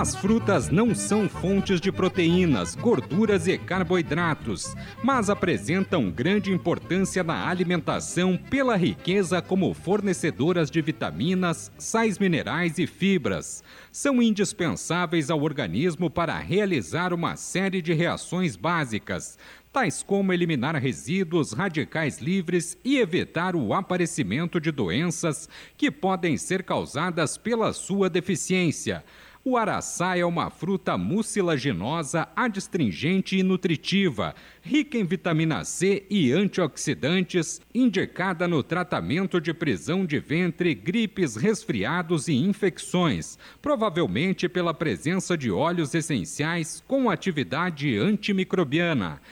As frutas não são fontes de proteínas, gorduras e carboidratos, mas apresentam grande importância na alimentação pela riqueza como fornecedoras de vitaminas, sais minerais e fibras. São indispensáveis ao organismo para realizar uma série de reações básicas, tais como eliminar resíduos radicais livres e evitar o aparecimento de doenças que podem ser causadas pela sua deficiência. O araçá é uma fruta mucilaginosa, adstringente e nutritiva, rica em vitamina C e antioxidantes, indicada no tratamento de prisão de ventre, gripes, resfriados e infecções, provavelmente pela presença de óleos essenciais com atividade antimicrobiana.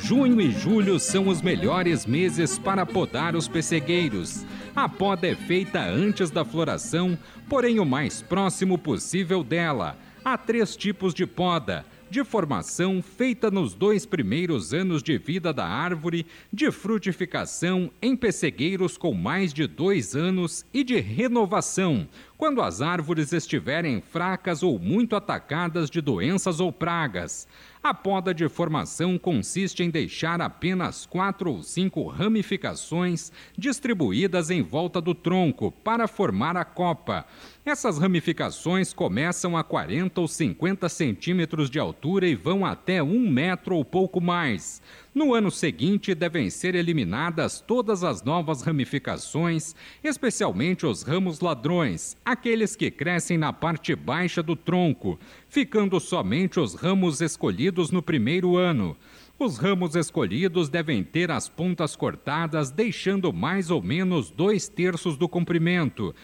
Junho e julho são os melhores meses para podar os pessegueiros. A poda é feita antes da floração, porém o mais próximo possível dela. Há três tipos de poda: de formação feita nos dois primeiros anos de vida da árvore, de frutificação em pessegueiros com mais de dois anos e de renovação, quando as árvores estiverem fracas ou muito atacadas de doenças ou pragas. A poda de formação consiste em deixar apenas quatro ou cinco ramificações distribuídas em volta do tronco para formar a copa. Essas ramificações começam a 40 ou 50 centímetros de altura e vão até um metro ou pouco mais. No ano seguinte, devem ser eliminadas todas as novas ramificações, especialmente os ramos ladrões, aqueles que crescem na parte baixa do tronco, ficando somente os ramos escolhidos no primeiro ano. Os ramos escolhidos devem ter as pontas cortadas, deixando mais ou menos dois terços do comprimento.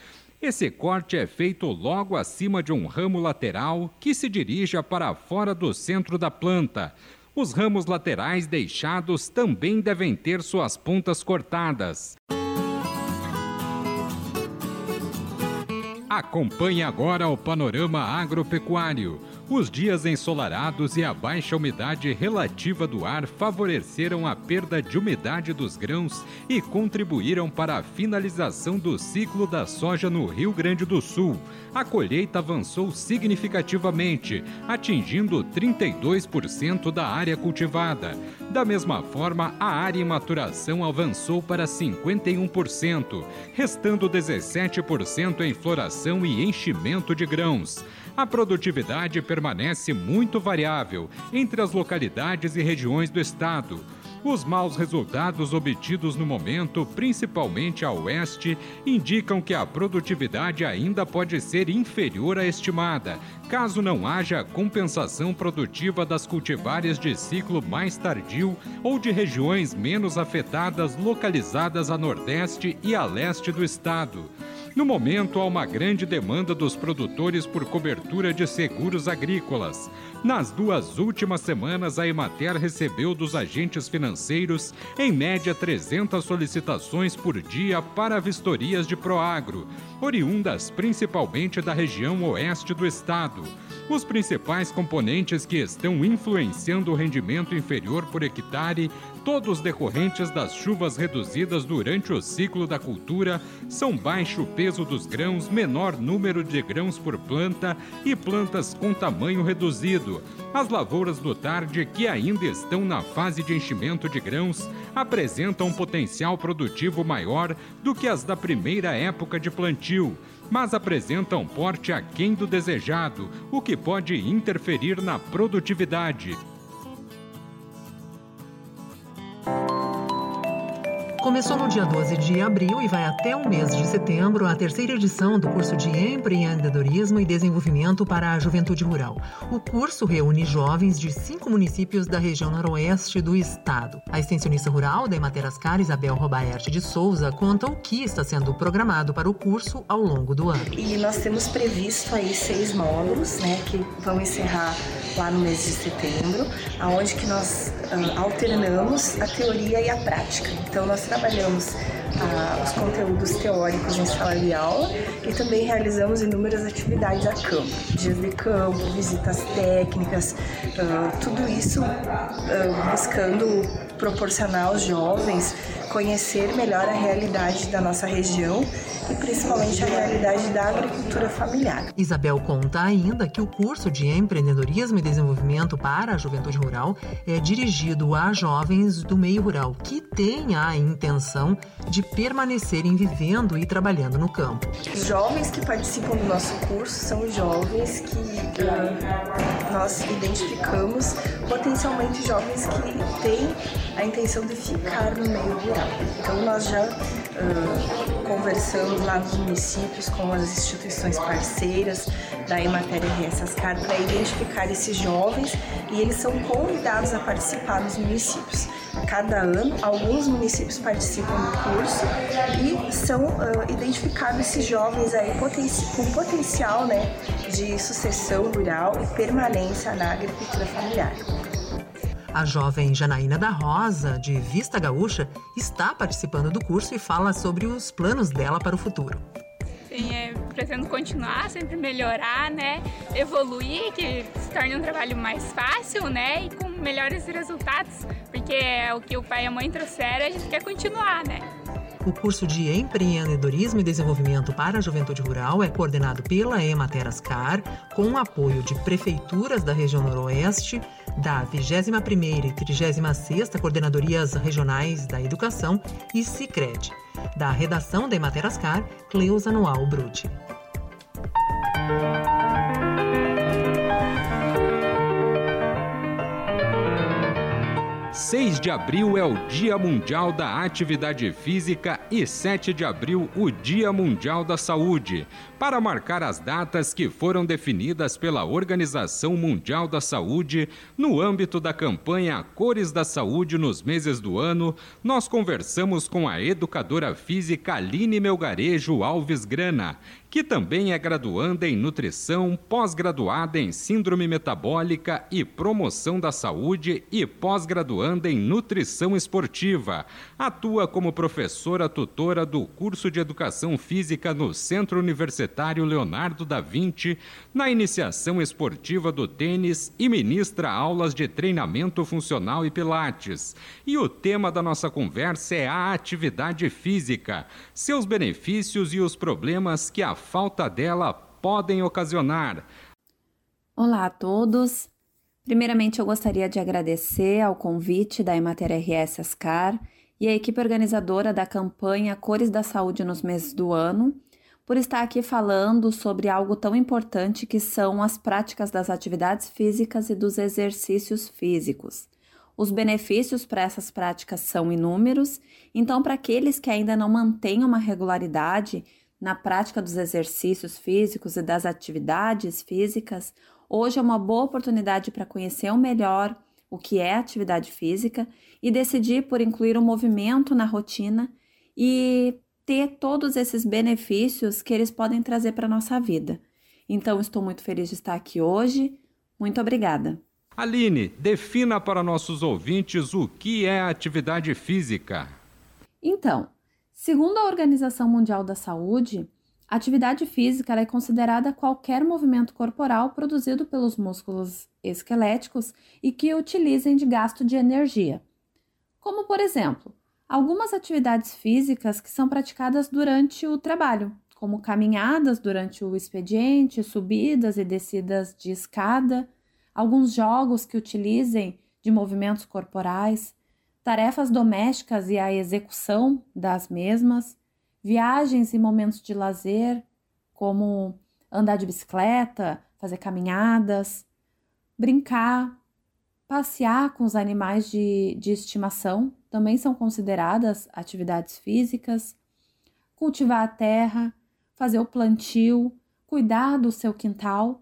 Esse corte é feito logo acima de um ramo lateral que se dirija para fora do centro da planta. Os ramos laterais deixados também devem ter suas pontas cortadas. Acompanhe agora o panorama agropecuário. Os dias ensolarados e a baixa umidade relativa do ar favoreceram a perda de umidade dos grãos e contribuíram para a finalização do ciclo da soja no Rio Grande do Sul. A colheita avançou significativamente, atingindo 32% da área cultivada. Da mesma forma, a área em maturação avançou para 51%, restando 17% em floração e enchimento de grãos a produtividade permanece muito variável entre as localidades e regiões do estado. Os maus resultados obtidos no momento, principalmente a oeste, indicam que a produtividade ainda pode ser inferior à estimada, caso não haja compensação produtiva das cultivares de ciclo mais tardio ou de regiões menos afetadas localizadas a nordeste e a leste do estado. No momento, há uma grande demanda dos produtores por cobertura de seguros agrícolas. Nas duas últimas semanas, a Emater recebeu dos agentes financeiros, em média, 300 solicitações por dia para vistorias de Proagro, oriundas principalmente da região oeste do estado. Os principais componentes que estão influenciando o rendimento inferior por hectare todos decorrentes das chuvas reduzidas durante o ciclo da cultura, são baixo peso dos grãos, menor número de grãos por planta e plantas com tamanho reduzido. As lavouras do tarde, que ainda estão na fase de enchimento de grãos, apresentam um potencial produtivo maior do que as da primeira época de plantio mas apresentam porte aquém do desejado, o que pode interferir na produtividade. Começou no dia 12 de abril e vai até o mês de setembro a terceira edição do curso de Empreendedorismo e Desenvolvimento para a Juventude Rural. O curso reúne jovens de cinco municípios da região noroeste do estado. A extensionista rural da Emater Ascar, Isabel Robaerte de Souza, conta o que está sendo programado para o curso ao longo do ano. E nós temos previsto aí seis módulos, né, que vão encerrar lá no mês de setembro, aonde que nós uh, alternamos a teoria e a prática. Então nós trabalhamos uh, os conteúdos teóricos em sala de aula e também realizamos inúmeras atividades a campo, dias de campo, visitas técnicas, uh, tudo isso buscando proporcionar aos jovens conhecer melhor a realidade da nossa região e principalmente a realidade da agricultura familiar. Isabel conta ainda que o curso de empreendedorismo e desenvolvimento para a juventude rural é dirigido a jovens do meio rural que têm a intenção de permanecerem vivendo e trabalhando no campo. Os jovens que participam do nosso curso são jovens que uh, nós identificamos potencialmente jovens que têm a intenção de ficar no meio rural. Então nós já conversamos lá nos municípios com as instituições parceiras da Ematéria Ascar para identificar esses jovens e eles são convidados a participar nos municípios. Cada ano, alguns municípios participam do curso e são uh, identificados esses jovens aí poten com potencial né, de sucessão rural e permanência na agricultura familiar. A jovem Janaína da Rosa, de Vista Gaúcha, está participando do curso e fala sobre os planos dela para o futuro. Sim, é, pretendo continuar, sempre melhorar, né? Evoluir, que se torne um trabalho mais fácil, né? E com melhores resultados, porque é o que o pai e a mãe trouxeram, a gente quer continuar, né? O curso de Empreendedorismo e Desenvolvimento para a Juventude Rural é coordenado pela Ematerascar, com o apoio de prefeituras da região Noroeste, da 21ª e 36ª Coordenadorias Regionais da Educação e Cicred. Da redação da Ematerascar, Cleusa Noal Bruti. 6 de abril é o Dia Mundial da Atividade Física e 7 de abril o Dia Mundial da Saúde, para marcar as datas que foram definidas pela Organização Mundial da Saúde no âmbito da campanha Cores da Saúde nos meses do ano. Nós conversamos com a educadora física Aline Melgarejo Alves Grana, que também é graduanda em nutrição, pós-graduada em síndrome metabólica e promoção da saúde e pós-graduanda em nutrição esportiva. Atua como professora tutora do curso de educação física no Centro Universitário Leonardo da Vinci, na iniciação esportiva do tênis e ministra aulas de treinamento funcional e pilates. E o tema da nossa conversa é a atividade física, seus benefícios e os problemas que a falta dela podem ocasionar. Olá a todos. Primeiramente, eu gostaria de agradecer ao convite da Emater RS Ascar e a equipe organizadora da campanha Cores da Saúde nos meses do ano por estar aqui falando sobre algo tão importante que são as práticas das atividades físicas e dos exercícios físicos. Os benefícios para essas práticas são inúmeros, então, para aqueles que ainda não mantêm uma regularidade, na prática dos exercícios físicos e das atividades físicas, hoje é uma boa oportunidade para conhecer o melhor o que é atividade física e decidir por incluir o movimento na rotina e ter todos esses benefícios que eles podem trazer para a nossa vida. Então, estou muito feliz de estar aqui hoje. Muito obrigada. Aline, defina para nossos ouvintes o que é atividade física. Então, Segundo a Organização Mundial da Saúde, a atividade física é considerada qualquer movimento corporal produzido pelos músculos esqueléticos e que utilizem de gasto de energia. Como, por exemplo, algumas atividades físicas que são praticadas durante o trabalho, como caminhadas durante o expediente, subidas e descidas de escada, alguns jogos que utilizem de movimentos corporais, tarefas domésticas e a execução das mesmas, viagens e momentos de lazer, como andar de bicicleta, fazer caminhadas, brincar, passear com os animais de, de estimação também são consideradas atividades físicas, cultivar a terra, fazer o plantio, cuidar do seu quintal.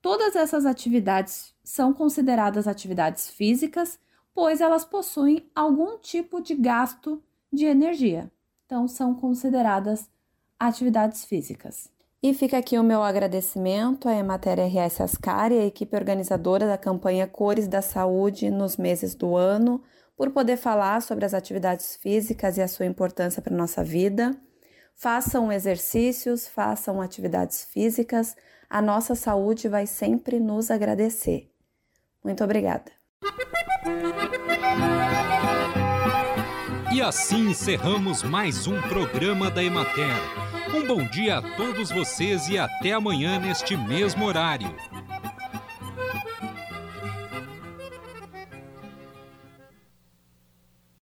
Todas essas atividades são consideradas atividades físicas pois elas possuem algum tipo de gasto de energia. Então, são consideradas atividades físicas. E fica aqui o meu agradecimento à Emater RS Ascari, a equipe organizadora da campanha Cores da Saúde nos meses do ano, por poder falar sobre as atividades físicas e a sua importância para a nossa vida. Façam exercícios, façam atividades físicas, a nossa saúde vai sempre nos agradecer. Muito obrigada. E assim encerramos mais um programa da Emater. Um bom dia a todos vocês e até amanhã neste mesmo horário.